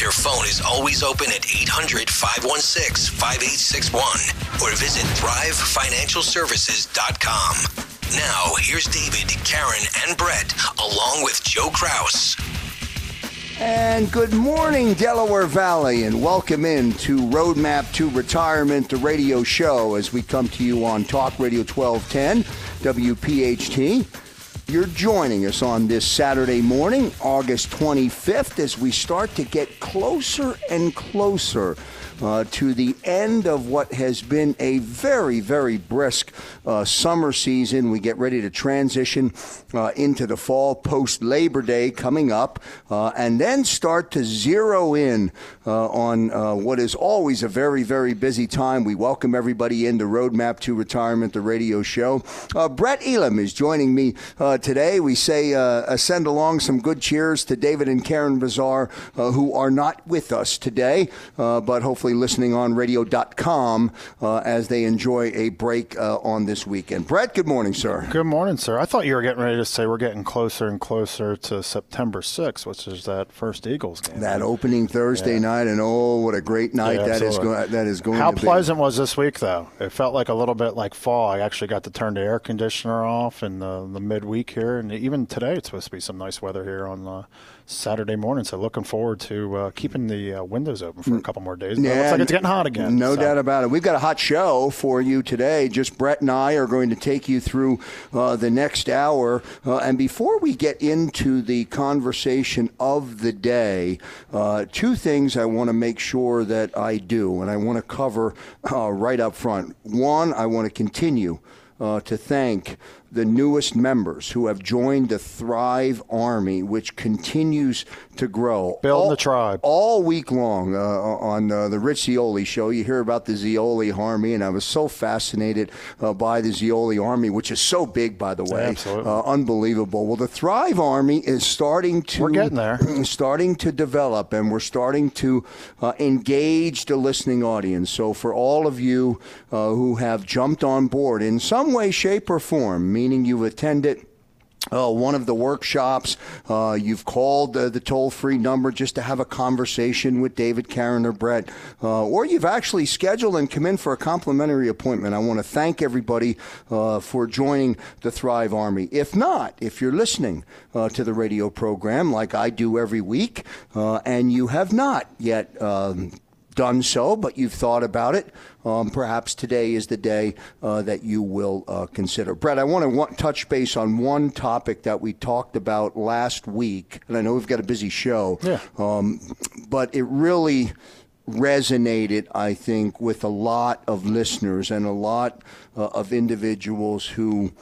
Their phone is always open at 800 516 5861 or visit thrivefinancialservices.com. Now, here's David, Karen, and Brett, along with Joe Kraus. And good morning, Delaware Valley, and welcome in to Roadmap to Retirement, the radio show, as we come to you on Talk Radio 1210, WPHT. You're joining us on this Saturday morning, August 25th, as we start to get closer and closer uh, to the end of what has been a very, very brisk uh, summer season. We get ready to transition uh, into the fall post Labor Day coming up, uh, and then start to zero in uh, on uh, what is always a very, very busy time. We welcome everybody into Roadmap to Retirement, the radio show. Brett Elam is joining me today. We say send along some good cheers to David and Karen Bazaar, who are not with us today, but hopefully listening on radio.com uh, as they enjoy a break uh, on this weekend. Brett, good morning, sir. Good morning, sir. I thought you were getting ready to say we're getting closer and closer to September 6th, which is that first Eagles game. That opening Thursday yeah. night, and oh, what a great night yeah, that is going. That is going. How pleasant be. was this week, though? It felt like a little bit like fall. I actually got to turn the air conditioner off in the, the midweek here, and even today it's supposed to be some nice weather here on. Uh, Saturday morning. So looking forward to uh, keeping the uh, windows open for a couple more days. Yeah, looks like it's getting hot again. No so. doubt about it. We've got a hot show for you today. Just Brett and I are going to take you through uh, the next hour. Uh, and before we get into the conversation of the day, uh, two things I want to make sure that I do, and I want to cover uh, right up front. One, I want to continue to thank the newest members who have joined the Thrive Army, which continues to grow. Building all, the tribe. All week long uh, on uh, the Rich Zeoli show, you hear about the Zeoli Army, and I was so fascinated uh, by the Zeoli Army, which is so big, by the way. Absolutely. Uh, unbelievable. Well, the Thrive Army is starting to. We're getting there. Starting to develop, and we're starting to uh, engage the listening audience. So, for all of you uh, who have jumped on board in some way, shape, or form, meaning you've attended uh, one of the workshops. Uh, you've called uh, the toll free number just to have a conversation with David, Karen, or Brett, uh, or you've actually scheduled and come in for a complimentary appointment. I want to thank everybody uh, for joining the Thrive Army. If not, if you're listening uh, to the radio program like I do every week, and you have not yet, um, done so, but you've thought about it, um, perhaps today is the day uh, that you will uh, consider. Brett, I want to want, touch base on one topic that we talked about last week, and I know we've got a busy show, yeah. um, but it really resonated, I think, with a lot of listeners and a lot uh, of individuals who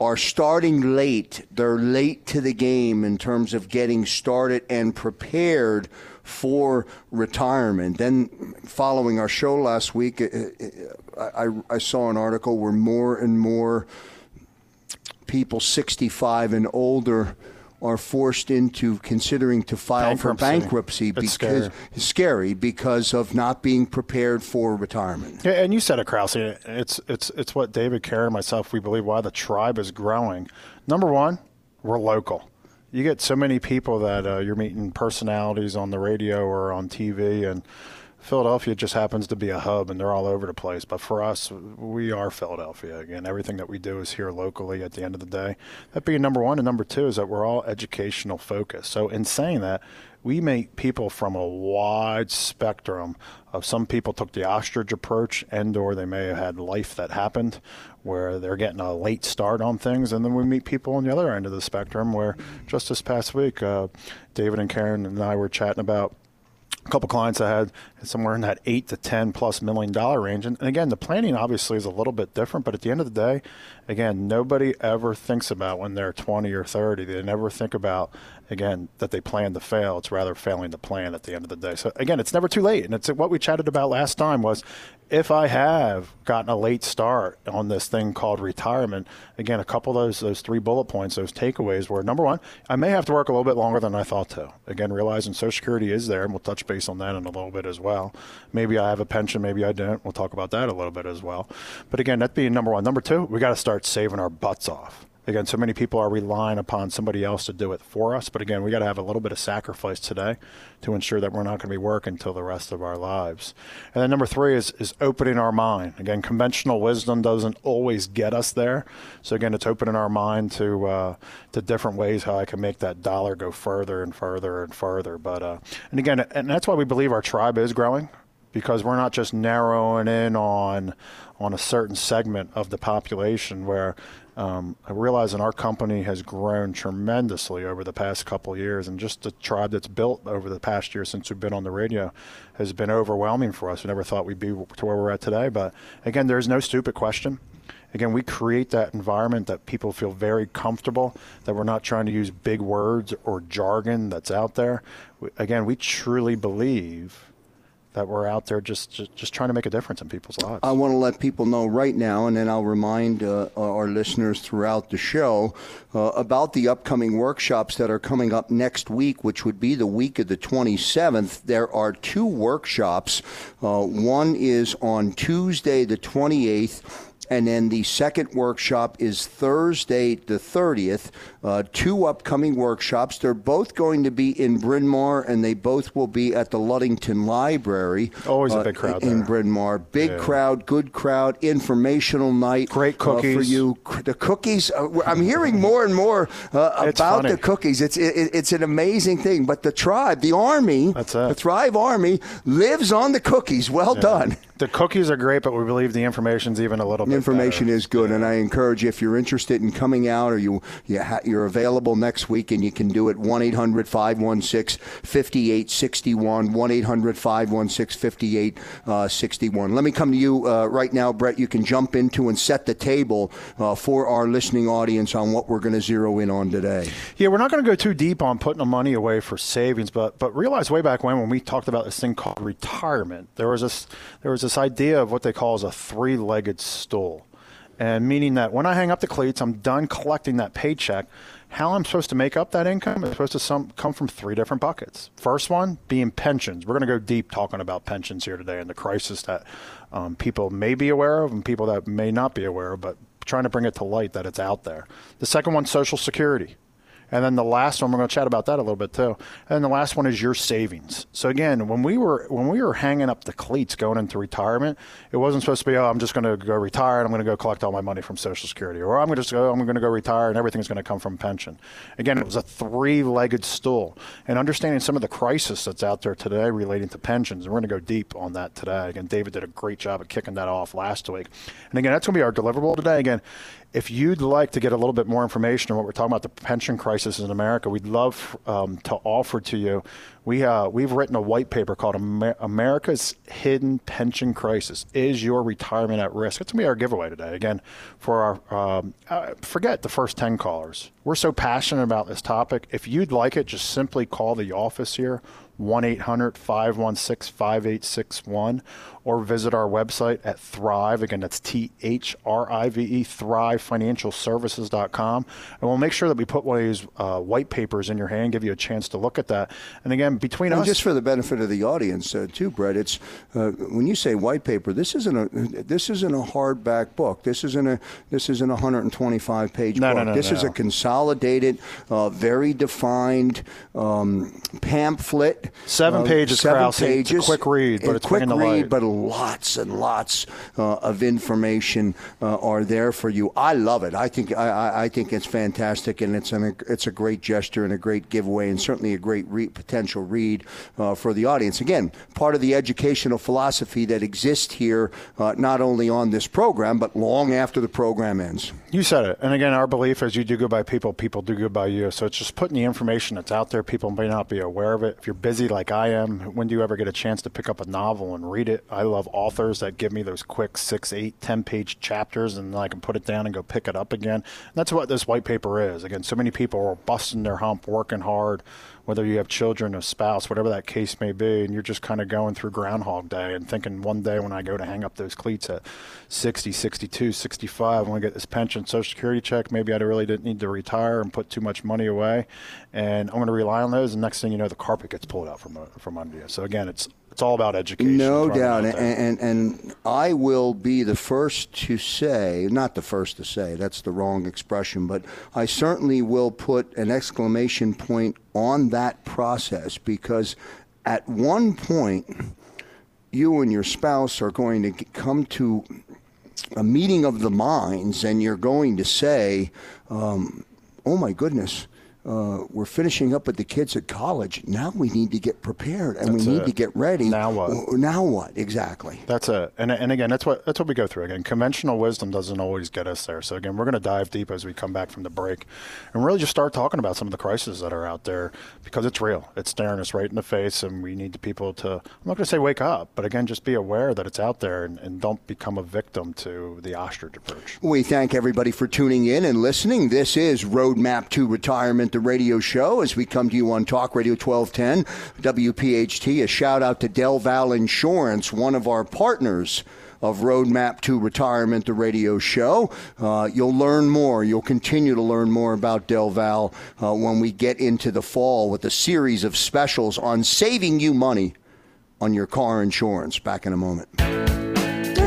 are starting late. They're late to the game in terms of getting started and prepared for retirement. Then, following our show last week, I, I saw an article where more and more people 65 and older are forced into considering to file Bankruptcy. for bankruptcy It's because scary. scary because of not being prepared for retirement. Yeah, and you said it, Krause. It's it's it's what David Kerr and myself we believe why the tribe is growing. Number one, we're local. You get so many people that uh, you're meeting personalities on the radio or on TV, and Philadelphia just happens to be a hub, and they're all over the place. But for us, we are Philadelphia. Again, everything that we do is here locally. At the end of the day, that being number one, and number two is that we're all educational focused. So in saying that, we meet people from a wide spectrum of some people took the ostrich approach and or they may have had life that happened where they're getting a late start on things and then we meet people on the other end of the spectrum where just this past week uh, david and karen and i were chatting about a couple clients I had somewhere in that eight to ten plus million dollar range. And, and again, the planning obviously is a little bit different, but at the end of the day, again, nobody ever thinks about when they're 20 or 30. They never think about again that they plan to fail. It's rather failing to plan at the end of the day. So again, it's never too late. And it's what we chatted about last time was if I have gotten a late start on this thing called retirement, again, a couple of those those three bullet points, those takeaways were number one, I may have to work a little bit longer than I thought to. Again, realizing Social Security is there, and we'll touch base on that in a little bit as well. Maybe I have a pension, maybe I don't. We'll talk about that a little bit as well. But again, that being number one. Number two, we got to start saving our butts off. Again, so many people are relying upon somebody else to do it for us. But again, we got to have a little bit of sacrifice today to ensure that we're not going to be working until the rest of our lives. And then number three is, is opening our mind. Again, conventional wisdom doesn't always get us there. So again, it's opening our mind to uh, to different ways how I can make that dollar go further and further and further. But uh, and again, and that's why we believe our tribe is growing because we're not just narrowing in on on a certain segment of the population where um, I realize that our company has grown tremendously over the past couple years, and just the tribe that's built over the past year since we've been on the radio has been overwhelming for us. We never thought we'd be to where we're at today, but again, there's no stupid question. Again, we create that environment that people feel very comfortable, that we're not trying to use big words or jargon that's out there. We, again, we truly believe that we're out there just, just just trying to make a difference in people's lives. I want to let people know right now, and then I'll remind uh, our listeners throughout the show uh, about the upcoming workshops that are coming up next week, which would be the week of the 27th. There are two workshops. Uh, one is on Tuesday, the 28th. And then the second workshop is Thursday, the 30th. Uh, two upcoming workshops. They're both going to be in Bryn Mawr, and they both will be at the Ludington Library. Always a uh, big crowd in there. Bryn Mawr. Big Yeah. crowd, good crowd, informational night. Great uh, for you. The cookies. Uh, I'm hearing more and more uh, about the cookies. It's it, it's an amazing thing. But the tribe, the army, the Thrive Army lives on the cookies. Well done. The cookies are great, but we believe the information's even a little The bit information better. is good, and I encourage you if you're interested in coming out or you, you ha- you're available next week and you can do it 1 800 516 5861. 1 800 516 5861. Let me come to you uh, right now, Brett. You can jump into and set the table uh, for our listening audience on what we're going to zero in on today. Yeah, we're not going to go too deep on putting the money away for savings, but but realize way back when when we talked about this thing called retirement, there was this there was this idea of what they call as a three-legged stool, and meaning that when I hang up the cleats, I'm done collecting that paycheck. How I'm supposed to make up that income is supposed to some, come from three different buckets. First one being pensions. We're going to go deep talking about pensions here today and the crisis that um, people may be aware of and people that may not be aware of, but trying to bring it to light that it's out there. The second one, Social Security. And then the last one, we're going to chat about that a little bit too. And the last one is your savings. So again, when we were when we were hanging up the cleats going into retirement, it wasn't supposed to be, oh, I'm just going to go retire and I'm going to go collect all my money from Social Security, or I'm going to just go, I'm going to go retire and everything's going to come from pension. Again, it was a three-legged stool. And understanding some of the crisis that's out there today relating to pensions, and we're going to go deep on that today. Again, David did a great job of kicking that off last week. And again, that's going to be our deliverable today. Again, if you'd like to get a little bit more information on what we're talking about, the pension crisis in America, we'd love um, to offer to you. We uh, we've written a white paper called Amer- "America's Hidden Pension Crisis: Is Your Retirement at Risk?" It's gonna be our giveaway today. Again, for our um, uh, forget the first ten callers. We're so passionate about this topic. If you'd like it, just simply call the office here. 1 800 516 5861, or visit our website at Thrive. Again, that's T H R I V E, thrivefinancialservices.com. And we'll make sure that we put one of these uh, white papers in your hand, give you a chance to look at that. And again, between and us. just for the benefit of the audience, uh, too, Brett, it's uh, when you say white paper, this isn't a this isn't a hardback book. This isn't a this isn't a 125 page no, book. No, no, this is a consolidated, uh, very defined um, pamphlet. Seven uh, pages, seven Krause. pages. It's a quick read, but A it's quick the read, light. but lots and lots uh, of information uh, are there for you. I love it. I think I, I, think it's fantastic, and it's an, it's a great gesture and a great giveaway, and certainly a great re- potential read uh, for the audience. Again, part of the educational philosophy that exists here, uh, not only on this program, but long after the program ends. You said it. And again, our belief is you do good by people, people do good by you. So it's just putting the information that's out there. People may not be aware of it. If you're busy like I am, when do you ever get a chance to pick up a novel and read it? I love authors that give me those quick six, eight, ten page chapters and I can put it down and go pick it up again. And that's what this white paper is. Again, so many people are busting their hump, working hard, whether you have children, a spouse, whatever that case may be, and you're just kind of going through Groundhog Day and thinking one day when I go to hang up those cleats at 60, 62, 65, when I get this pension, Social Security check, maybe I really didn't need to retire and put too much money away, and I'm going to rely on those. And next thing you know, the carpet gets pulled out from uh, from under you. So again, it's it's all about education. No doubt, and, and and I will be the first to say, not the first to say, that's the wrong expression, but I certainly will put an exclamation point on that process because at one point, you and your spouse are going to come to a meeting of the minds, and you're going to say, um, "Oh my goodness." Uh, we're finishing up with the kids at college. Now we need to get prepared and That's we need it. to get ready. Now what? Now what? Exactly. That's it. And, and again, that's what that's what we go through. Again, conventional wisdom doesn't always get us there. So again, we're going to dive deep as we come back from the break, and really just start talking about some of the crises that are out there because it's real. It's staring us right in the face, and we need the people to. I'm not going to say wake up, but again, just be aware that it's out there and, and don't become a victim to the ostrich approach. We thank everybody for tuning in and listening. This is Roadmap to Retirement, the radio show, as we come to you on Talk Radio 1210, WPHT. A shout out to Del Val Insurance, one of our partners of Roadmap to Retirement, the radio show. Uh, you'll learn more. You'll continue to learn more about Del Val uh, when we get into the fall with a series of specials on saving you money on your car insurance. Back in a moment.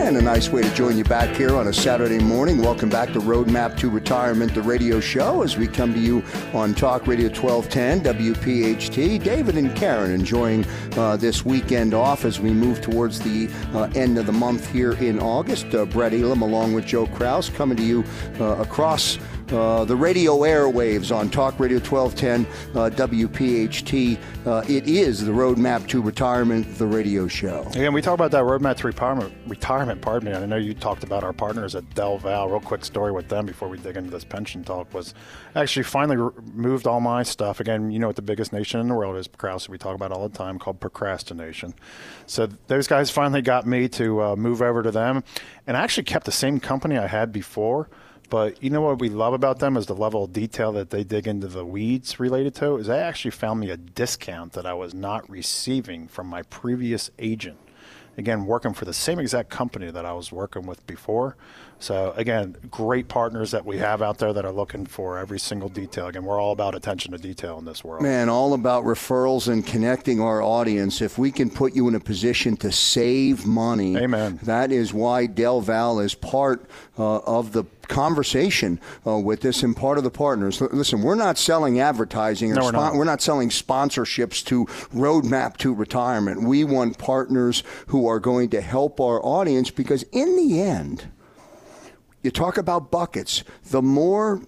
And a nice way to join you back here on a Saturday morning. Welcome back to Roadmap to Retirement, the radio show, as we come to you on Talk Radio 1210, WPHT. David and Karen enjoying uh, this weekend off as we move towards the uh, end of the month here in August. Uh, Brett Elam, along with Joe Kraus, coming to you uh, across uh, the radio airwaves on Talk Radio 1210 uh, WPHT. Uh, it is the Roadmap to Retirement, the radio show. Again, we talk about that roadmap to retirement. Retirement, pardon me. I know you talked about our partners at Del Val. Real quick story with them before we dig into this pension talk was actually finally re- moved all my stuff. Again, you know what the biggest nation in the world is, Krause. We talk about all the time called procrastination. So those guys finally got me to uh, move over to them, and I actually kept the same company I had before. But you know what we love about them is the level of detail that they dig into the weeds related to. Is they actually found me a discount that I was not receiving from my previous agent. Again, working for the same exact company that I was working with before. So again, great partners that we have out there that are looking for every single detail. Again, we're all about attention to detail in this world. Man, all about referrals and connecting our audience. If we can put you in a position to save money, Amen. that is why Del Val is part uh, of the conversation uh, with this and part of the partners. L- Listen, we're not selling advertising or No, we're not. we're not selling sponsorships to Roadmap to Retirement. We want partners who are going to help our audience because in the end, you talk about buckets. The more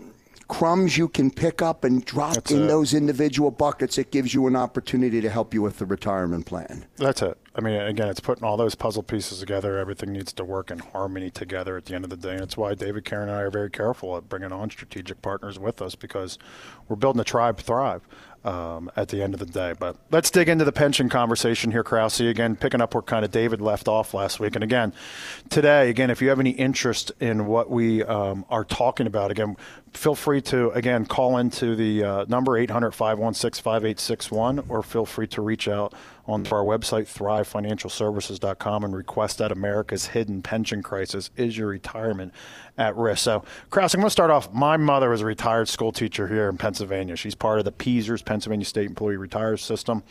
crumbs you can pick up and drop That's in it. those individual buckets, it gives you an opportunity to help you with the retirement plan. That's it. I mean, again, it's putting all those puzzle pieces together. Everything needs to work in harmony together at the end of the day. And it's why David, Karen, and I are very careful at bringing on strategic partners with us because we're building a tribe thrive. Um, at the end of the day. But let's dig into the pension conversation here, Krause. Again, picking up where kind of David left off last week. And again, today, again, if you have any interest in what we um, are talking about, again, feel free to, again, call into the uh, number 800 516 5861 or feel free to reach out on our website, thrivefinancialservices.com, and request that America's hidden pension crisis is your retirement at risk. So, Krause, I'm going to start off. My mother was a retired school teacher here in Pennsylvania. She's part of the PSERS, Pennsylvania State Employee Retires System,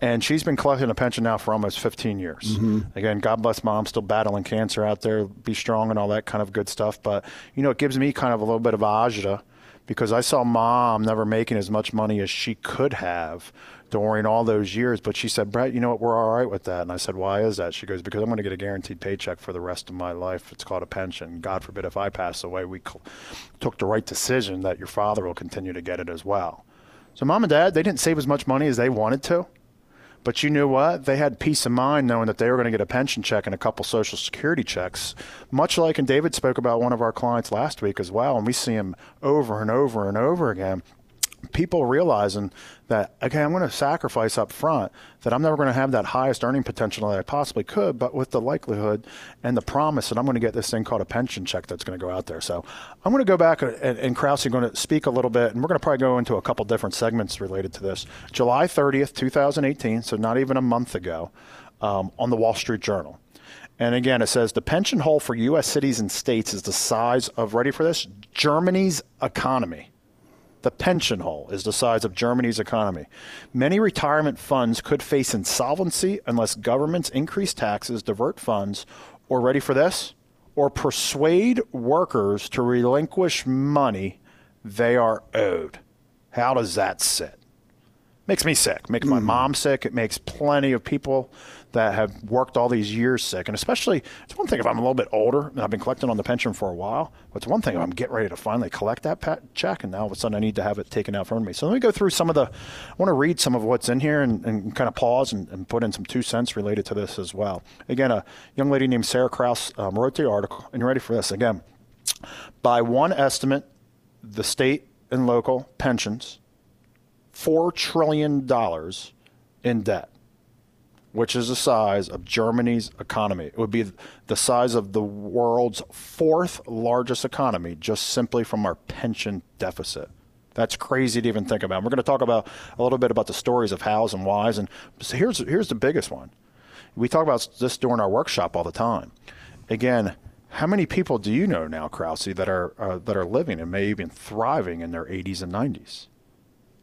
and she's been collecting a pension now for almost 15 years. Mm-hmm. Again, God bless mom, still battling cancer out there, be strong and all that kind of good stuff. But, you know, it gives me kind of a little bit of agita because I saw mom never making as much money as she could have during all those years. But she said, Brett, you know what? We're all right with that. And I said, why is that? She goes, because I'm going to get a guaranteed paycheck for the rest of my life. It's called a pension. God forbid if I pass away, we cl- took the right decision that your father will continue to get it as well. So mom and dad, they didn't save as much money as they wanted to. But you knew what? They had peace of mind knowing that they were going to get a pension check and a couple Social Security checks. Much like, and David spoke about one of our clients last week as well, and we see him over and over and over again people realizing that okay i'm going to sacrifice up front that i'm never going to have that highest earning potential that i possibly could but with the likelihood and the promise that i'm going to get this thing called a pension check that's going to go out there so i'm going to go back and, and krause is going to speak a little bit and we're going to probably go into a couple different segments related to this july 30th 2018 so not even a month ago um, on the wall street journal and again, it says the pension hole for U.S. cities and states is the size of, ready for this, Germany's economy. The pension hole is the size of Germany's economy. Many retirement funds could face insolvency unless governments increase taxes, divert funds, or ready for this, or persuade workers to relinquish money they are owed. How does that sit? Makes me sick. Makes my hmm. mom sick. It makes plenty of people that have worked all these years sick. And especially, it's one thing if I'm a little bit older and I've been collecting on the pension for a while, but it's one thing if I'm getting ready to finally collect that check and now all of a sudden I need to have it taken out from me. So let me go through some of the, I want to read some of what's in here and, and kind of pause and, and, put in some two cents related to this as well. Again, a young lady named Sarah Krouse um, wrote the article, and you're ready for this. Again, by one estimate, the state and local pensions, $4 trillion in debt which is the size of Germany's economy. It would be the size of the world's fourth largest economy just simply from our pension deficit. That's crazy to even think about. We're going to talk about a little bit about the stories of hows and whys. And so here's here's the biggest one. We talk about this during our workshop all the time. Again, how many people do you know now, Krause, that are uh, that are living and may even thriving in their 80s and 90s?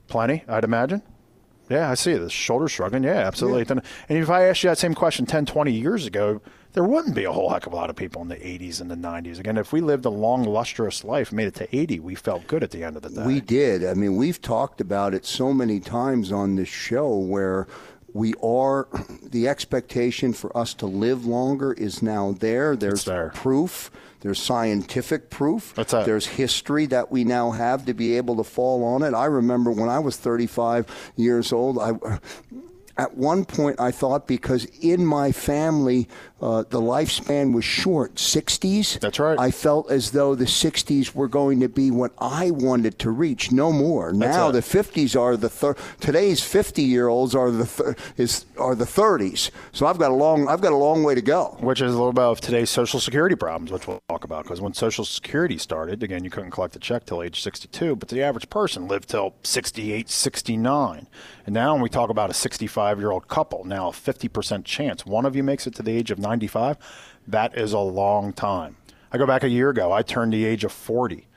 Plenty, I'd imagine. Yeah, I see it. The shoulder shrugging. Yeah, absolutely. Yeah. And if I asked you that same question 10, 20 years ago, there wouldn't be a whole heck of a lot of people in the 80s and the 90s. Again, if we lived a long, lustrous life, made it to 80, we felt good at the end of the day. We did. I mean, we've talked about it so many times on this show where we are the expectation for us to live longer is now there. There's there. proof there's scientific proof. There's history that we now have to be able to fall on it. I remember when I was 35 years old, I at one point I thought because in my family uh, the lifespan was short, 60s. That's right. I felt as though the 60s were going to be what I wanted to reach, no more. That's now the 50s are the thir- today's 50 year olds are the thir- is are the 30s. So I've got a long I've got a long way to go. Which is a little bit of today's Social Security problems, which we'll talk about. Because when Social Security started, again, you couldn't collect a check till age 62, but the average person lived till 68, 69. And now when we talk about a 65 year old couple, now a 50% chance one of you makes it to the age of 95, that is a long time. I go back a year ago, I turned the age of 40.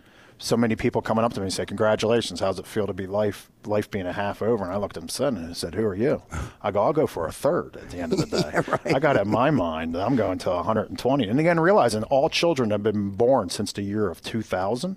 So many people coming up to me and say, "Congratulations! How's it feel to be life life being a half over?" And I looked at them son and said, "Who are you?" I go, "I'll go for a third at the end of the day." yeah, right. I got in my mind that I'm going to 120, and again realizing all children have been born since the year of 2000.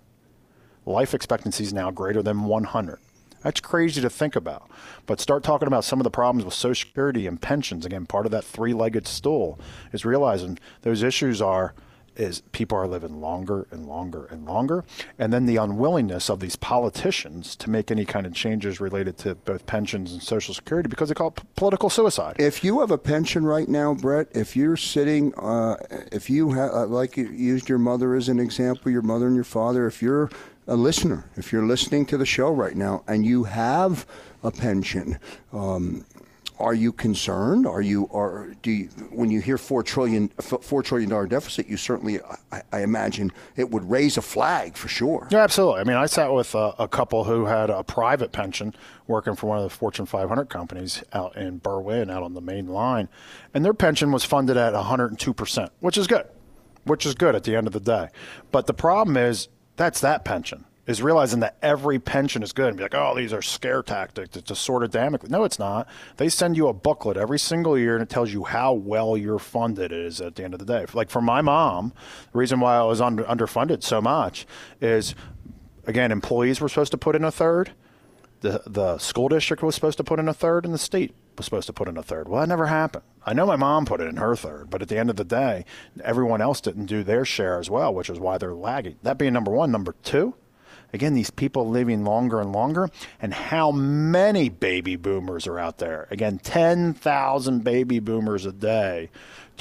Life expectancy is now greater than 100. That's crazy to think about. But start talking about some of the problems with Social Security and pensions. Again, part of that three legged stool is realizing those issues are is people are living longer and longer and longer. And then the unwillingness of these politicians to make any kind of changes related to both pensions and Social Security because they call it p- political suicide. If you have a pension right now, Brett, if you're sitting, uh, if you have, uh, like you used your mother as an example, your mother and your father, if you're a listener, if you're listening to the show right now and you have a pension, um, are you concerned? Are you are do you, when you hear four trillion four trillion dollar deficit? You certainly, I, I, imagine, it would raise a flag for sure. Yeah, absolutely. I mean, I sat with a, a, couple who had a private pension working for one of the Fortune 500 companies out in Berwyn, out on the main line, and their pension was funded at 102 percent, which is good, which is good at the end of the day. But the problem is that's that pension is realizing that every pension is good and be like, oh, these are scare tactics. It's just sort of damage. No, it's not. They send you a booklet every single year and it tells you how well you're funded is at the end of the day. Like for my mom, the reason why I was under, underfunded so much is, again, employees were supposed to put in a third. The, the school district was supposed to put in a third and the state was supposed to put in a third. Well, that never happened. I know my mom put it in her third, but at the end of the day, everyone else didn't do their share as well, which is why they're lagging. That being number one. Number two, Again, these people living longer and longer, and how many baby boomers are out there? Again, 10,000 baby boomers a day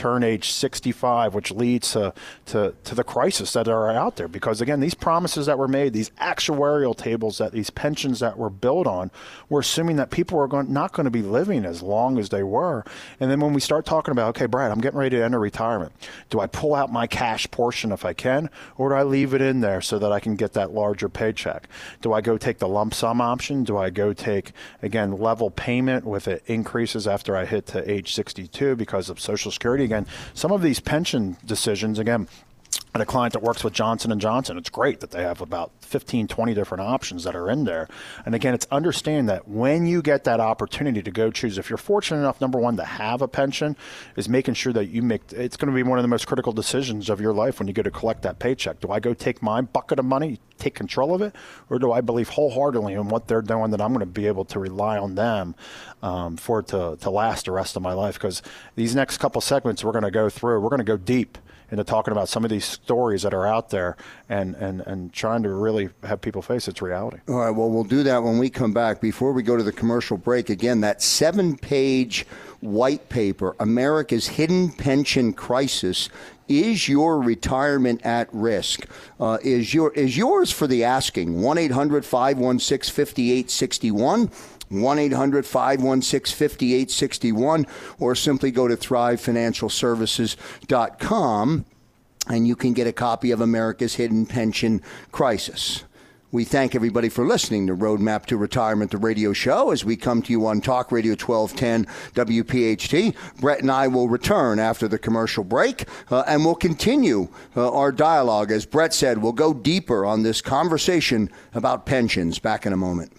turn age 65, which leads to, to, to the crisis that are out there. Because again, these promises that were made, these actuarial tables that these pensions that were built on, we're assuming that people are going, not going to be living as long as they were. And then when we start talking about, okay, Brad, I'm getting ready to enter retirement. Do I pull out my cash portion if I can, or do I leave it in there so that I can get that larger paycheck? Do I go take the lump sum option? Do I go take, again, level payment with it increases after I hit to age 62 because of Social Security? Again, some of these pension decisions, again, and a client that works with Johnson Johnson, it's great that they have about 15, 20 different options that are in there. And again, it's understanding that when you get that opportunity to go choose, if you're fortunate enough, number one, to have a pension, is making sure that you make it's going to be one of the most critical decisions of your life when you go to collect that paycheck. Do I go take my bucket of money, take control of it, or do I believe wholeheartedly in what they're doing that I'm going to be able to rely on them um, for it to, to last the rest of my life? Because these next couple segments we're going to go through, we're going to go deep into talking about some of these stories that are out there and, and, and trying to really have people face its reality. All right, well, we'll do that when we come back. Before we go to the commercial break, again, that seven page white paper, America's Hidden Pension Crisis. Is your retirement at risk? Uh, is, your, is yours for the asking? 1 800 516 5861. 1 800 516 5861, or simply go to thrivefinancialservices.com and you can get a copy of America's Hidden Pension Crisis. We thank everybody for listening to Roadmap to Retirement, the radio show, as we come to you on Talk Radio 1210 WPHT. Brett and I will return after the commercial break, uh, and we'll continue uh, our dialogue. As Brett said, we'll go deeper on this conversation about pensions. Back in a moment.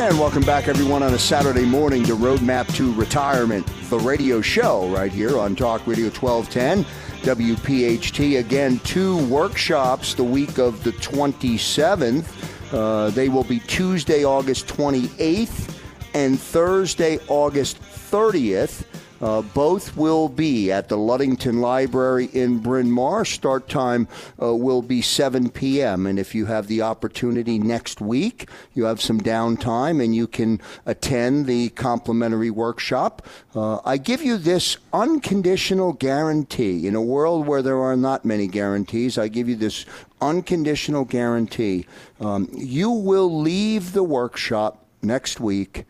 And welcome back, everyone, on a Saturday morning to Roadmap to Retirement, the radio show right here on Talk Radio 1210, WPHT. Again, two workshops the week of the 27th. Uh, they will be Tuesday, August 28th and Thursday, August 30th. Uh, both will be at the Ludington Library in Bryn Mawr. Start time uh, will be 7 p.m. And if you have the opportunity next week, you have some downtime and you can attend the complimentary workshop. Uh, I give you this unconditional guarantee. In a world where there are not many guarantees, I give you this unconditional guarantee. Um, you will leave the workshop next week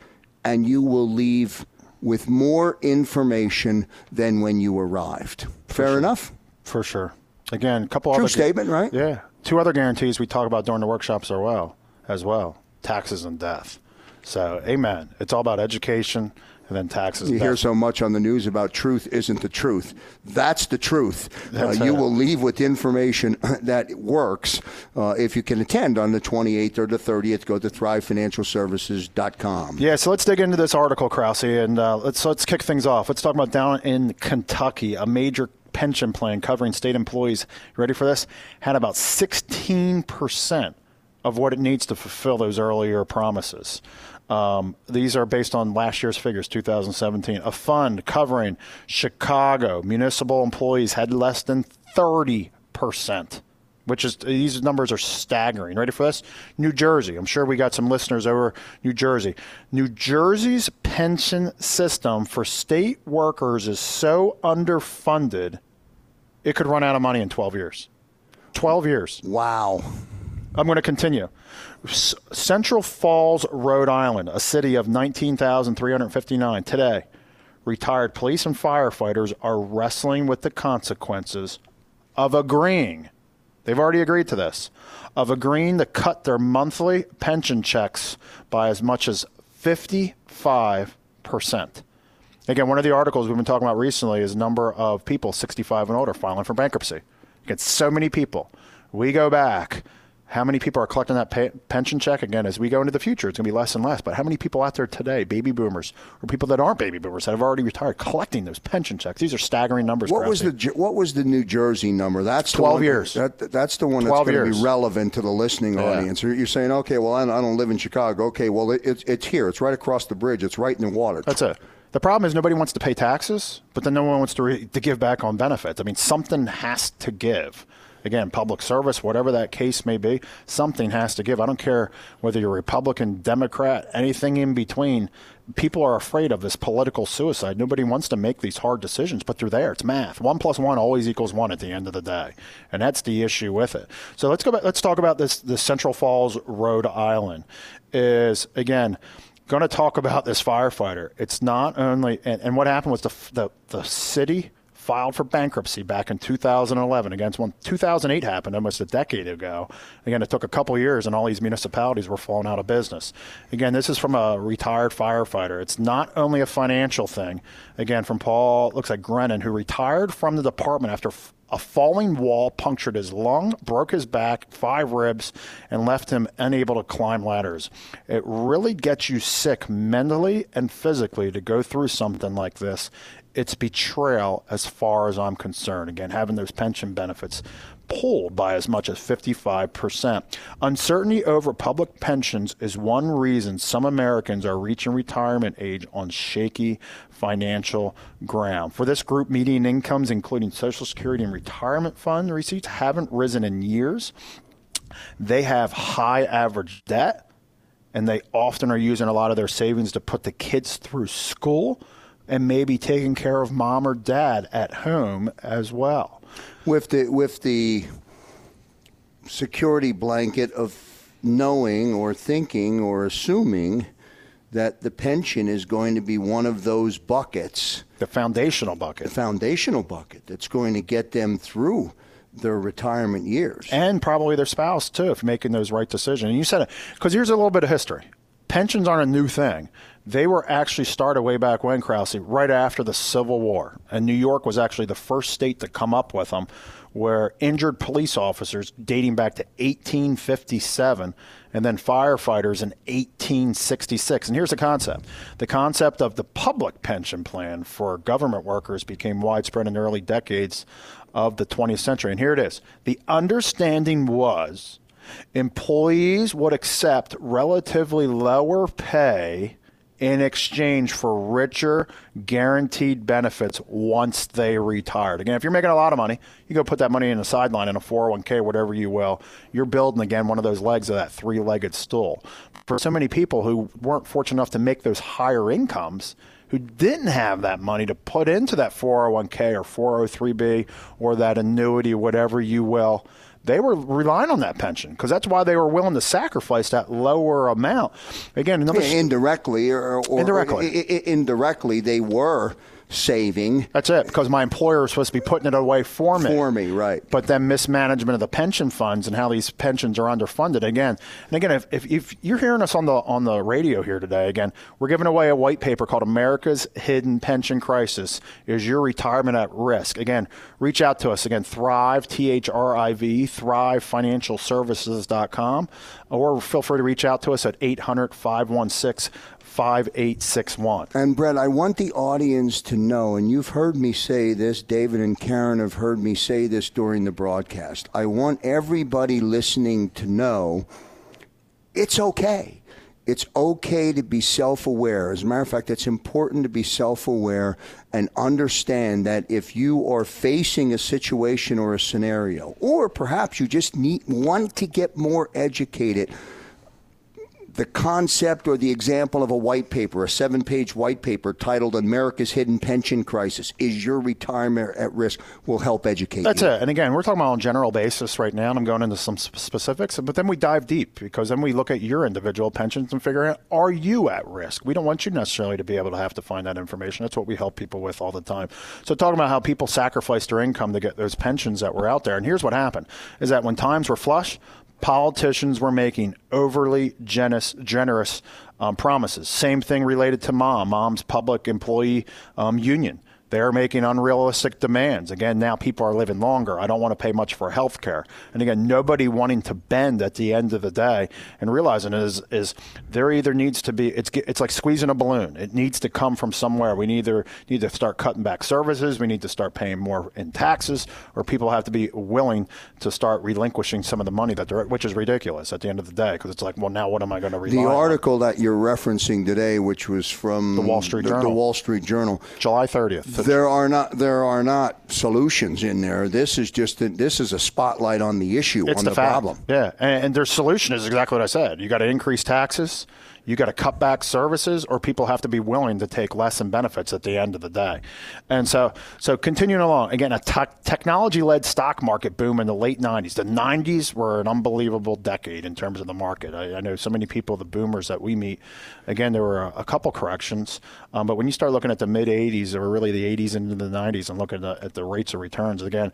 and you will leave with more information than when you arrived. Fair sure. enough? For sure. Again, a couple True other statement, gu- right? Yeah. Two other guarantees we talk about during the workshops are well as well. Taxes and death. So, amen. It's all about education and then taxes. You hear so much on the news about truth isn't the truth. That's the truth. Uh, you will leave with information that works. Uh, if you can attend on the 28th or the 30th, go to thrivefinancialservices.com. Yeah, so let's dig into this article, Krause, and uh, let's let's kick things off. Let's talk about down in Kentucky, a major pension plan covering state employees. You ready for this? Had about 16 percent of what it needs to fulfill those earlier promises. Um, these are based on last year's figures, 2017. A fund covering Chicago municipal employees had less than 30 percent which is these numbers are staggering. Ready for this? New Jersey. I'm sure we got some listeners over New Jersey. New Jersey's pension system for state workers is so underfunded, it could run out of money in 12 years. 12 years. Wow. I'm going to continue. Central Falls, Rhode Island, a city of 19,359 today. Retired police and firefighters are wrestling with the consequences of agreeing. They've already agreed to this. Of agreeing to cut their monthly pension checks by as much as 55%. Again, one of the articles we've been talking about recently is number of people 65 and older filing for bankruptcy. Get so many people. We go back how many people are collecting that pay, pension check? Again, as we go into the future, it's going to be less and less. But how many people out there today, baby boomers or people that aren't baby boomers that have already retired, collecting those pension checks? These are staggering numbers. What was the What was the New Jersey number? That's twelve one, years. That, that's the one that's going to be relevant to the listening yeah. audience. You're saying, okay, well, I don't live in Chicago. Okay, well, it, it's it's here. It's right across the bridge. It's right in the water. That's it. The problem is nobody wants to pay taxes, but then no one wants to, re- to give back on benefits. I mean, something has to give again, public service, whatever that case may be, something has to give. I don't care whether you're Republican, Democrat, anything in between. People are afraid of this political suicide. Nobody wants to make these hard decisions, but they're there. It's math. One plus one always equals one at the end of the day, and that's the issue with it. So let's go back. Let's talk about this. The Central Falls, Rhode Island, is again going to talk about this firefighter. It's not only and, and what happened was the the, the city filed for bankruptcy back in 2011 against one. 2008 happened almost a decade ago. Again, it took a couple years, and all these municipalities were falling out of business. Again, this is from a retired firefighter. It's not only a financial thing. Again, from Paul, looks like Grennan, who retired from the department after a falling wall punctured his lung, broke his back, five ribs, and left him unable to climb ladders. It really gets you sick mentally and physically to go through something like this it's betrayal as far as I'm concerned. Again, having those pension benefits pulled by as much as 55%. Uncertainty over public pensions is one reason some Americans are reaching retirement age on shaky financial ground. For this group, median incomes, including Social Security and retirement fund receipts, haven't risen in years. They have high average debt, and they often are using a lot of their savings to put the kids through school and maybe taking care of mom or dad at home as well. With the with the security blanket of knowing or thinking or assuming that the pension is going to be one of those buckets. The foundational bucket. The foundational bucket that's going to get them through their retirement years. And probably their spouse, too, if making those right decisions. And you said it, because here's a little bit of history pensions aren't a new thing. They were actually started way back when, Krause, right after the Civil War. And New York was actually the first state to come up with them, where injured police officers dating back to 1857 and then firefighters in 1866. And here's the concept the concept of the public pension plan for government workers became widespread in the early decades of the 20th century. And here it is the understanding was employees would accept relatively lower pay in exchange for richer guaranteed benefits once they retired. Again, if you're making a lot of money, you go put that money in a sideline in a 401k, whatever you will. You're building again one of those legs of that three-legged stool. For so many people who weren't fortunate enough to make those higher incomes, who didn't have that money to put into that 401k or 403b or that annuity, whatever you will, they were relying on that pension because that's why they were willing to sacrifice that lower amount. Again, yeah, indirectly or, or indirectly, or, indirectly they were saving. That's it, because my employer is supposed to be putting it away for me. For me, right. But then mismanagement of the pension funds and how these pensions are underfunded again. And again, if, if, if, you're hearing us on the on the radio here today, again, we're giving away a white paper called America's Hidden Pension Crisis. Is your retirement at risk? Again, reach out to us. Again, Thrive, T H R I V, ThriveFinancialServices.com, or feel free to reach out to us at 800 516 5861. And Brett, I want the audience to know, and you've heard me say this, David and Karen have heard me say this during the broadcast. I want everybody listening to know it's okay. It's okay to be self aware. As a matter of fact, it's important to be self aware and understand that if you are facing a situation or a scenario, or perhaps you just need want to get more educated the concept or the example of a white paper, a seven page white paper titled America's Hidden Pension Crisis, is your retirement at risk, will help educate That's you. it. And again, we're talking about on a general basis right now, and I'm going into some specifics, but then we dive deep because then we look at your individual pensions and figure out are you at risk? We don't want you necessarily to be able to have to find that information. That's what we help people with all the time. So talking about how people sacrifice their income to get those pensions that were out there. And here's what happened is that when times were flush, politicians were making overly generous, generous um, promises. Same thing related to mom, mom's public employee um, union. They're making unrealistic demands. Again, now people are living longer. I don't want to pay much for health care. And again, nobody wanting to bend at the end of the day and realizing is is there either needs to be it's it's like squeezing a balloon. It needs to come from somewhere. We either need to start cutting back services, we need to start paying more in taxes, or people have to be willing to start relinquishing some of the money that they're which is ridiculous at the end of the day because it's like, well, now what am I going to rely The on? article that you're referencing today, which was from The Wall Street the, Journal. the Wall Street Journal, July 30th. There are not there are not solutions in there. This is just a, this is a spotlight on the issue It's on the, the, fact. problem. Yeah, and, and their solution is exactly what I said. You got to increase taxes, you got to cut back services, or people have to be willing to take less in benefits at the end of the day. And so, so continuing along again, a te- technology-led stock market boom in the late '90s. The '90s were an unbelievable decade in terms of the market. I, I know so many people, the boomers that we meet. Again, there were a, a couple corrections, um, but when you start looking at the mid '80s or really the '80s into the '90s and looking at the, at the rates of returns, again,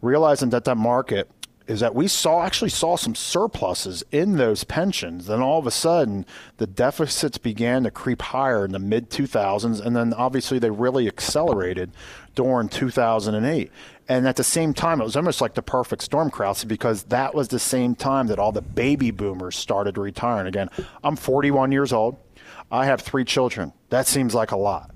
realizing that that market is that we saw actually saw some surpluses in those pensions. Then all of a sudden, the deficits began to creep higher in the mid 2000s, and then obviously they really accelerated during 2008. And at the same time, it was almost like the perfect storm, Krause, because that was the same time that all the baby boomers started retiring. Again, I'm 41 years old. I have three children. That seems like a lot.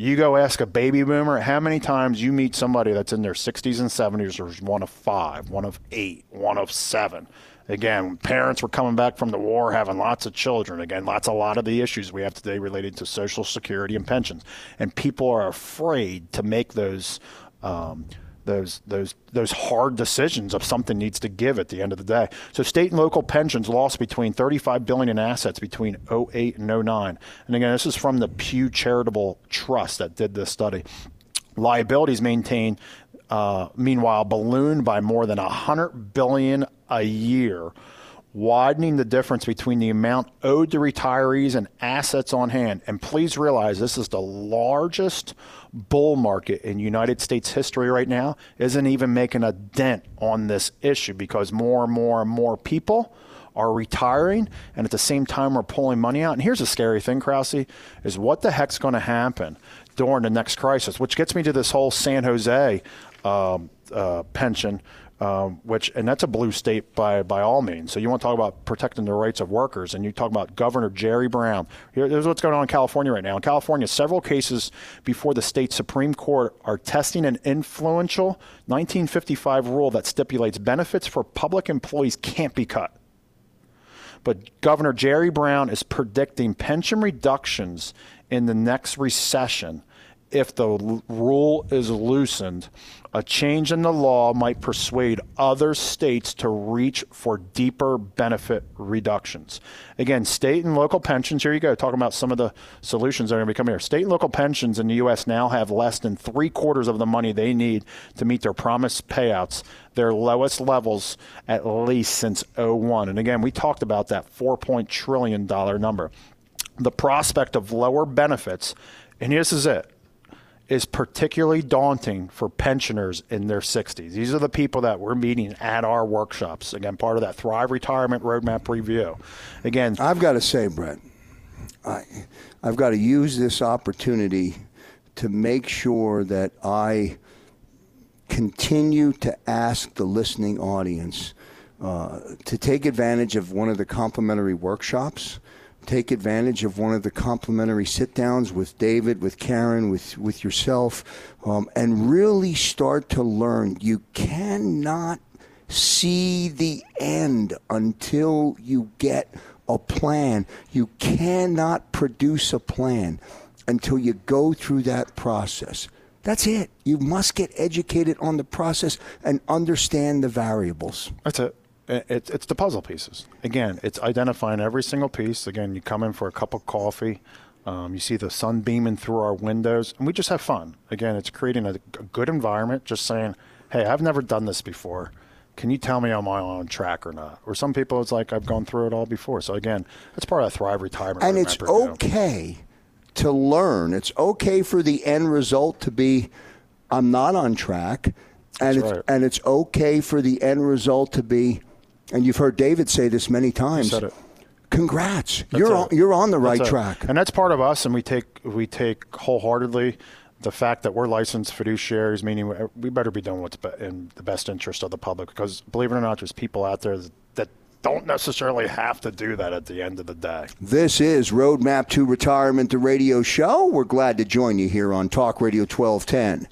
You go ask a baby boomer how many times you meet somebody that's in their 60s and 70s or one of five, one of eight, one of seven. Again, parents were coming back from the war having lots of children. Again, lots a lot of the issues we have today related to Social Security and pensions. And people are afraid to make those. Um, those those those hard decisions of something needs to give at the end of the day. So state and local pensions lost between 35 billion in assets between 08 and 09. And again, this is from the Pew Charitable Trust that did this study. Liabilities maintained uh, meanwhile ballooned by more than 100 billion a year widening the difference between the amount owed to retirees and assets on hand. And please realize this is the largest bull market in United States history right now. Isn't even making a dent on this issue because more and more and more people are retiring and at the same time we're pulling money out. And here's a scary thing, Krause, is what the heck's going to happen during the next crisis, which gets me to this whole San Jose um, uh, pension um, which and that's a blue state by by all means. So you want to talk about protecting the rights of workers, and you talk about Governor Jerry Brown. here's what's going on in California right now. In California, several cases before the state supreme court are testing an influential 1955 rule that stipulates benefits for public employees can't be cut. But Governor Jerry Brown is predicting pension reductions in the next recession if the l- rule is loosened, a change in the law might persuade other states to reach for deeper benefit reductions. Again, state and local pensions, here you go, talking about some of the solutions that are going to be coming here. State and local pensions in the U.S. now have less than three quarters of the money they need to meet their promised payouts, their lowest levels at least since 01. And again, we talked about that $4 trillion number. The prospect of lower benefits, and this is it is particularly daunting for pensioners in their 60s. These are the people that we're meeting at our workshops. Again, part of that Thrive Retirement Roadmap review. Again, I've got to say, Brett, I, I've got to use this opportunity to make sure that I continue to ask the listening audience uh, to take advantage of one of the complimentary workshops take advantage of one of the complimentary sit downs with David, with Karen, with, with yourself, um, and really start to learn. You cannot see the end until you get a plan. You cannot produce a plan until you go through that process. That's it. You must get educated on the process and understand the variables. That's it. It's it's the puzzle pieces. Again, it's identifying every single piece. Again, you come in for a cup of coffee. Um, you see the sun beaming through our windows, and we just have fun. Again, it's creating a, a good environment. Just saying, hey, I've never done this before. Can you tell me am I on track or not? Or some people, it's like I've gone through it all before. So again, that's part of that Thrive retirement. And it's okay to learn. It's okay for the end result to be, I'm not on track, and That's it's right. and it's okay for the end result to be, and you've heard David say this many times. said it. Congrats, That's you're it. on, you're on the right That's it. track. and that's part of us. And we take we take wholeheartedly the fact that we're licensed fiduciaries, meaning we- we better be doing what's in the best interest of the public. Because believe it or not, there's people out there that don't necessarily have to do that at the end of the day. This is Roadmap to Retirement, the radio show. We're glad to join you here on Talk Radio 1210.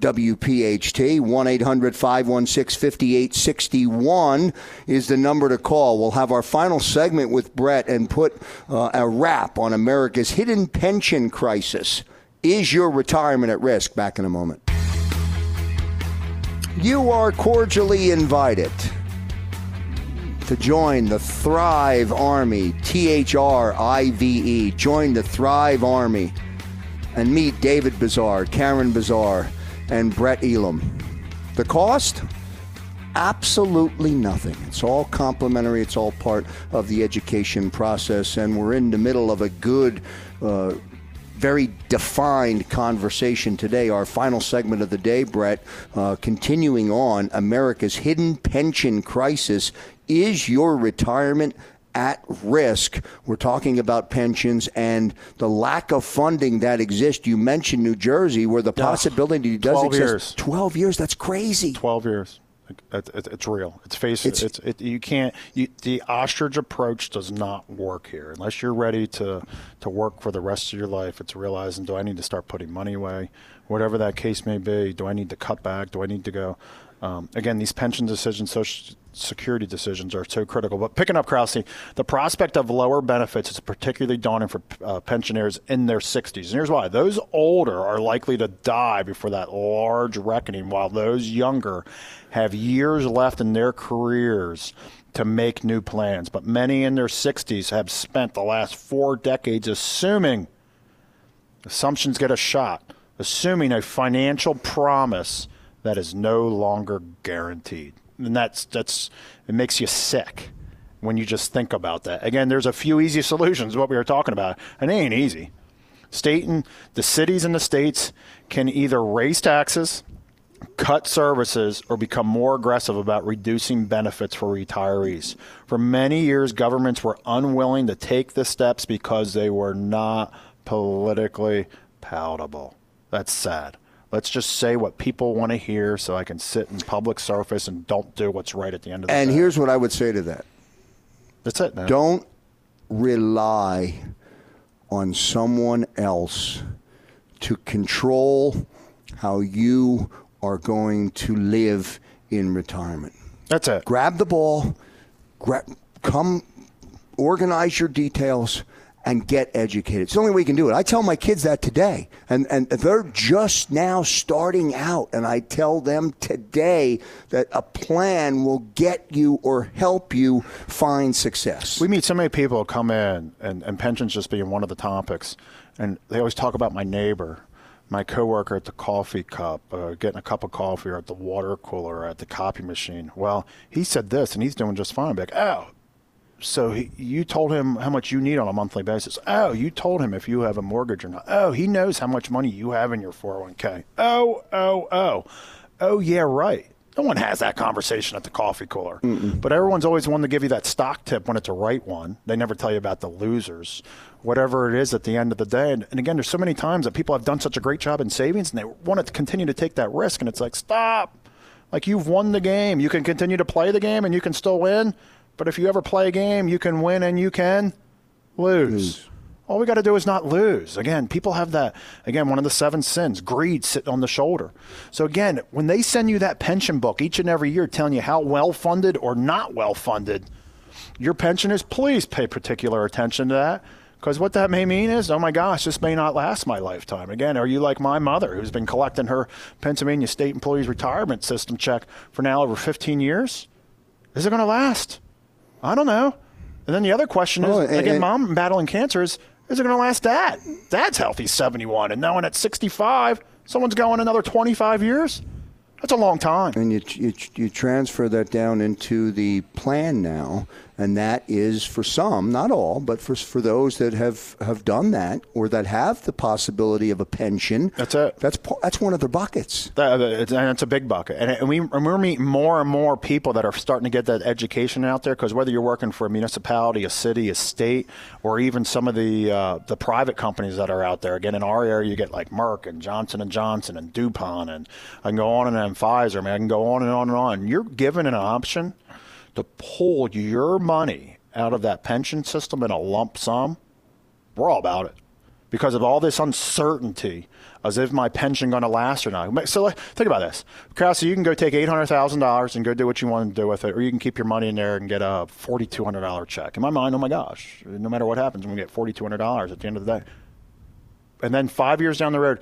WPHT 1 800 516 5861 is the number to call. We'll have our final segment with Brett and put uh, a wrap on America's hidden pension crisis. Is your retirement at risk? Back in a moment. You are cordially invited to join the Thrive Army, T H R I V E. Join the Thrive Army and meet David Bazaar, Karen Bazar, and Brett Elam. The cost? Absolutely nothing. It's all complimentary, it's all part of the education process, and we're in the middle of a good. Uh, very defined conversation today. Our final segment of the day, Brett, uh, continuing on America's hidden pension crisis. Is your retirement at risk? We're talking about pensions and the lack of funding that exists. You mentioned New Jersey, where the possibility does 12 exist. years. 12 years, that's crazy. 12 years. It, it, it's real. It's face It's- It's, it, you can't. You, the ostrich approach does not work here unless you're ready to to work for the rest of your life. It's realizing do I need to start putting money away, whatever that case may be. Do I need to cut back? Do I need to go? Um, again, these pension decisions, social security decisions are so critical. But picking up Krause, the prospect of lower benefits is particularly daunting for uh, pensioners in their 60s. And here's why those older are likely to die before that large reckoning, while those younger have years left in their careers to make new plans. But many in their 60s have spent the last four decades assuming assumptions get a shot, assuming a financial promise that is no longer guaranteed. And that's that's it makes you sick when you just think about that. Again, there's a few easy solutions what we were talking about. And it ain't easy. State and the cities and the states can either raise taxes, cut services, or become more aggressive about reducing benefits for retirees. For many years, governments were unwilling to take the steps because they were not politically palatable. That's sad. Let's just say what people want to hear so I can sit in public surface and don't do what's right at the end of the And day. here's what I would say to that That's it, man. don't rely on someone else to control how you are going to live in retirement. That's it. Grab the ball, gra- come organize your details and get educated. It's the only way you can do it. I tell my kids that today, and, and they're just now starting out, and I tell them today that a plan will get you or help you find success. We meet so many people come in, and, and pensions just being one of the topics, and they always talk about my neighbor, my coworker at the coffee cup, uh, getting a cup of coffee, or at the water cooler, or at the copy machine. Well, he said this, and he's doing just fine. Be like, oh, so he, you told him how much you need on a monthly basis. Oh, you told him if you have a mortgage or not. Oh, he knows how much money you have in your 401k. Oh, oh, oh. Oh, yeah, right. No one has that conversation at the coffee cooler. But everyone's always one to give you that stock tip when it's a right one. They never tell you about the losers, whatever it is at the end of the day. And, and again, there's so many times that people have done such a great job in savings and they want to continue to take that risk. And it's like, stop. Like you've won the game. You can continue to play the game and you can still win. But if you ever play a game, you can win and you can lose. All we got to do is not lose. Again, people have that. Again, one of the seven sins, greed, sitting on the shoulder. So again, when they send you that pension book each and every year, telling you how well funded or not well funded your pension is, please pay particular attention to that. Because what that may mean is, oh my gosh, this may not last my lifetime. Again, are you like my mother, who's been collecting her Pennsylvania State Employees Retirement System check for now over 15 years? Is it going to last? I don't know. And then the other question is, Oh, and- again, and- mom battling cancer is, is it going to last dad? Dad's healthy, 71. And knowing at 65, someone's going another 25 years? That's a long time. and you, you you transfer that down into the plan now, and that is for some, not all, but for for those that have have done that or that have the possibility of a pension. That's it. That's that's one of their buckets. That, it's, and it's a big bucket. And, and, we, and we're meeting more and more people that are starting to get that education out there because whether you're working for a municipality, a city, a state, or even some of the uh, the private companies that are out there. Again, in our area, you get like Merck and Johnson and Johnson and DuPont, and I can go on and on, Pfizer. I mean, I can go on and on and on. You're given an option to pull your money out of that pension system in a lump sum. We're all about it because of all this uncertainty as if my pension going to last or not. So think about this. Krause, you can go take $800,000 and go do what you want to do with it, or you can keep your money in there and get a $4,200 check. In my mind, oh my gosh, no matter what happens, I'm going to get $4,200 at the end of the day. And then five years down the road,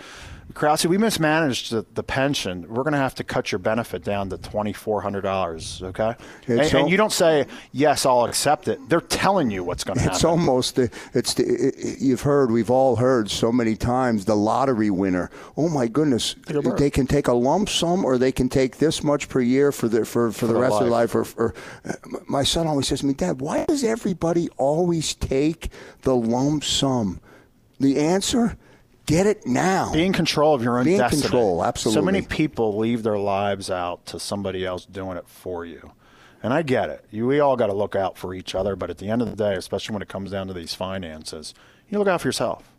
Krause, we mismanaged the, the pension. We're going to have to cut your benefit down to twenty four hundred dollars. Okay, and, It's and you don't say yes, I'll accept it. They're telling you what's going to happen. It's almost the, it's the, it, it- you've heard we've all heard so many times the lottery winner. Oh my goodness, they can take a lump sum or they can take this much per year for the for, for, the their rest of their life. life. Or, or uh, my son always says to me, Dad, why does everybody always take the lump sum? The answer: get it now. Be in control of your own Be in destiny. control, absolutely. So many people leave their lives out to somebody else doing it for you. And I get it. You, we all got to look out for each other, but at the end of the day, especially when it comes down to these finances, you look out for yourself.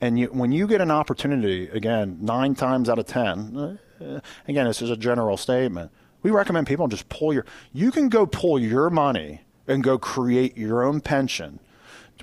And you, when you get an opportunity, again, nine times out of ten, uh, again, this is a general statement. We recommend people just pull your. You can go pull your money and go create your own pension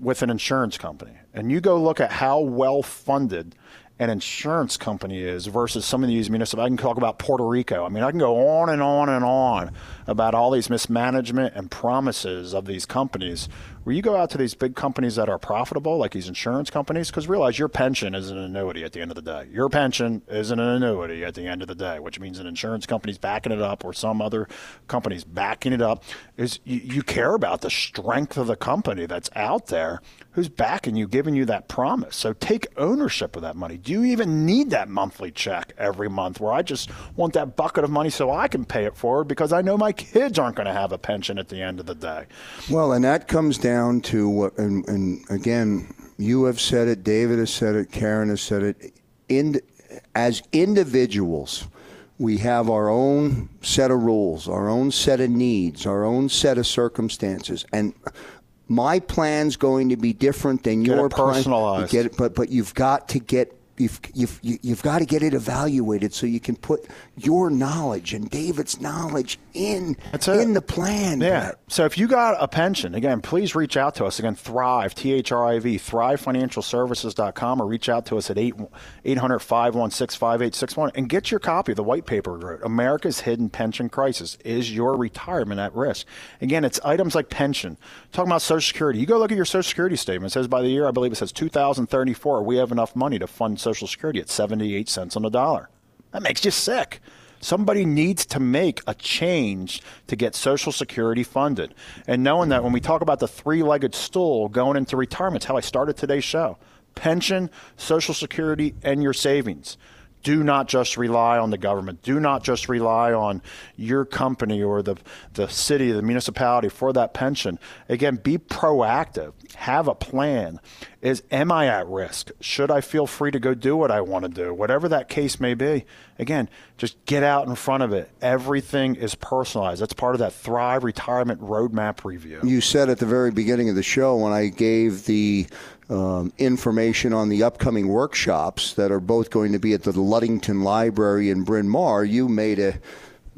with an insurance company, and you go look at how well funded an insurance company is versus some of these municipal. I can talk about Puerto Rico. I mean, I can go on and on and on about all these mismanagement and promises of these companies. Where you go out to these big companies that are profitable, like these insurance companies, because realize your pension is an annuity at the end of the day. Your pension is an annuity at the end of the day, which means an insurance company's backing it up or some other company's backing it up. Is you, you care about the strength of the company that's out there who's backing you, giving you that promise. So take ownership of that money. Do you even need that monthly check every month where I just want that bucket of money so I can pay it forward because I know my kids aren't going to have a pension at the end of the day? Well, and that comes down to what, and, and again, you have said it, David has said it, Karen has said it. In, as individuals, we have our own set of rules, our own set of needs, our own set of circumstances, and my plan's going to be different than Get your plan. personalized. Get it, but but you've got to get. You've, you've, you've got to get it evaluated so you can put your knowledge and David's knowledge in in the plan. Yeah. Brett. So if you got a pension, again, please reach out to us. Again, Thrive, T H R I V, thrivefinancialservices.com or reach out to us at 8 800 516 5861 and get your copy of the white paper we wrote. America's Hidden Pension Crisis. Is your retirement at risk? Again, it's items like pension. Talking about Social Security. You go look at your Social Security statement. It says by the year, I believe it says 2034, we have enough money to fund Social Security at 78 cents on the dollar. That makes you sick. Somebody needs to make a change to get Social Security funded. And knowing that when we talk about the three legged stool going into retirement, it's how I started today's show pension, Social Security, and your savings. Do not just rely on the government. Do not just rely on your company or the, the city, the municipality for that pension. Again, be proactive. Have a plan. Is am I at risk? Should I feel free to go do what I want to do? Whatever that case may be. Again, just get out in front of it. Everything is personalized. That's part of that Thrive Retirement Roadmap review. You said at the very beginning of the show when I gave the um, information on the upcoming workshops that are both going to be at the Ludington Library in Bryn Mawr, you made a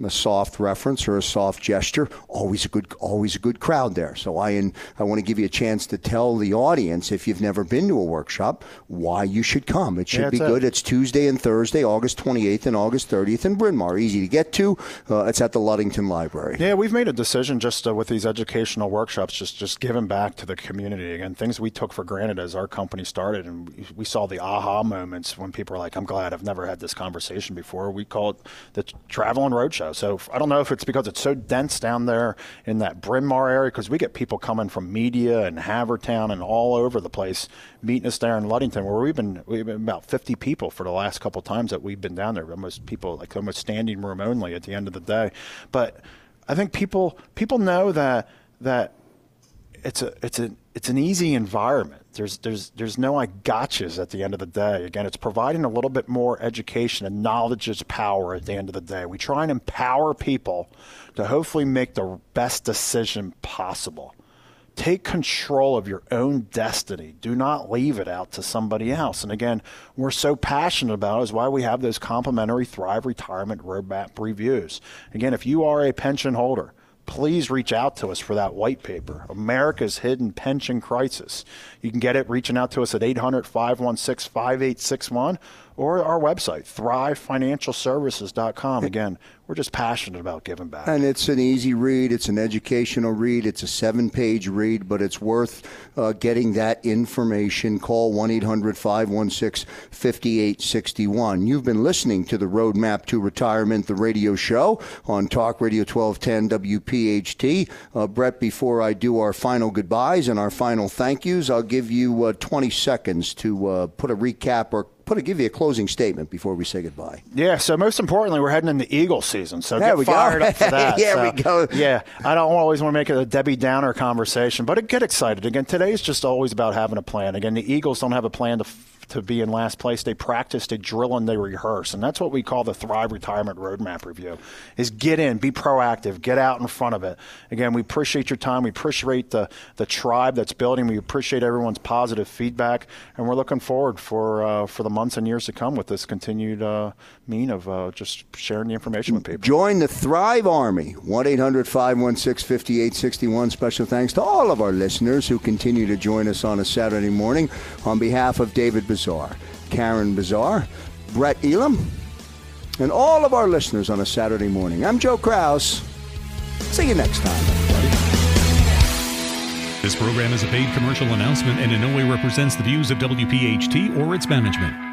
a soft reference or a soft gesture. Always a good, always a good crowd there. So I, in, I want to give you a chance to tell the audience, if you've never been to a workshop, why you should come. It should Yeah, be that's it. good. It's Tuesday and Thursday, August 28th and August 30th in Bryn Mawr. Easy to get to. Uh, it's at the Ludington Library. Yeah, we've made a decision just uh, with these educational workshops, just just giving back to the community again. Things we took for granted as our company started, and we, we saw the aha moments when people are like, "I'm glad I've never had this conversation before." We call it the travel and roadshows. So I don't know if it's because it's so dense down there in that Bryn Mawr area, because we get people coming from media and Havertown and all over the place meeting us there in Ludington, where we've been we've been about 50 people for the last couple times that we've been down there. Almost people like almost standing room only at the end of the day. But I think people people know that that it's a it's a it's an easy environment. There's there's there's no gotchas at the end of the day. Again, it's providing a little bit more education and knowledge is power at the end of the day. We try and empower people to hopefully make the best decision possible. Take control of your own destiny. Do not leave it out to somebody else. And again, we're so passionate about it is why we have those complimentary Thrive Retirement Roadmap reviews. Again, if you are a pension holder, please reach out to us for that white paper, America's Hidden Pension Crisis. You can get it reaching out to us at 800 516 5861 or our website, thrivefinancialservices.com. Again, we're just passionate about giving back. And it's an easy read. It's an educational read. It's a seven page read, but it's worth uh, getting that information. Call 1 800 516 5861. You've been listening to the Roadmap to Retirement, the radio show on Talk Radio 1210 WPHT. Uh, Brett, before I do our final goodbyes and our final thank yous, I'll give you uh, 20 seconds to uh, put a recap or put give you a closing statement before we say goodbye. Yeah. So most importantly, we're heading into Eagle season. So there get fired go. up for that. yeah, so, we go. Yeah. I don't always want to make it a Debbie Downer conversation, but get excited again. Today's just always about having a plan. Again, the Eagles don't have a plan to to be in last place. They practice, they drill, and they rehearse, and that's what we call the Thrive Retirement Roadmap Review. Is get in, be proactive, get out in front of it. Again, we appreciate your time. We appreciate the the tribe that's building. We appreciate everyone's positive feedback, and we're looking forward for uh, for the months and years to come with this continued uh, mean of uh, just sharing the information with people. Join the Thrive Army. 1-800-516-5861. Special thanks to all of our listeners who continue to join us on a Saturday morning. On behalf of David Bazaar, Karen Bazaar, Brett Elam, and all of our listeners on a Saturday morning. I'm Joe Kraus. See you next time. This program is a paid commercial announcement and in no way represents the views of WPHT or its management.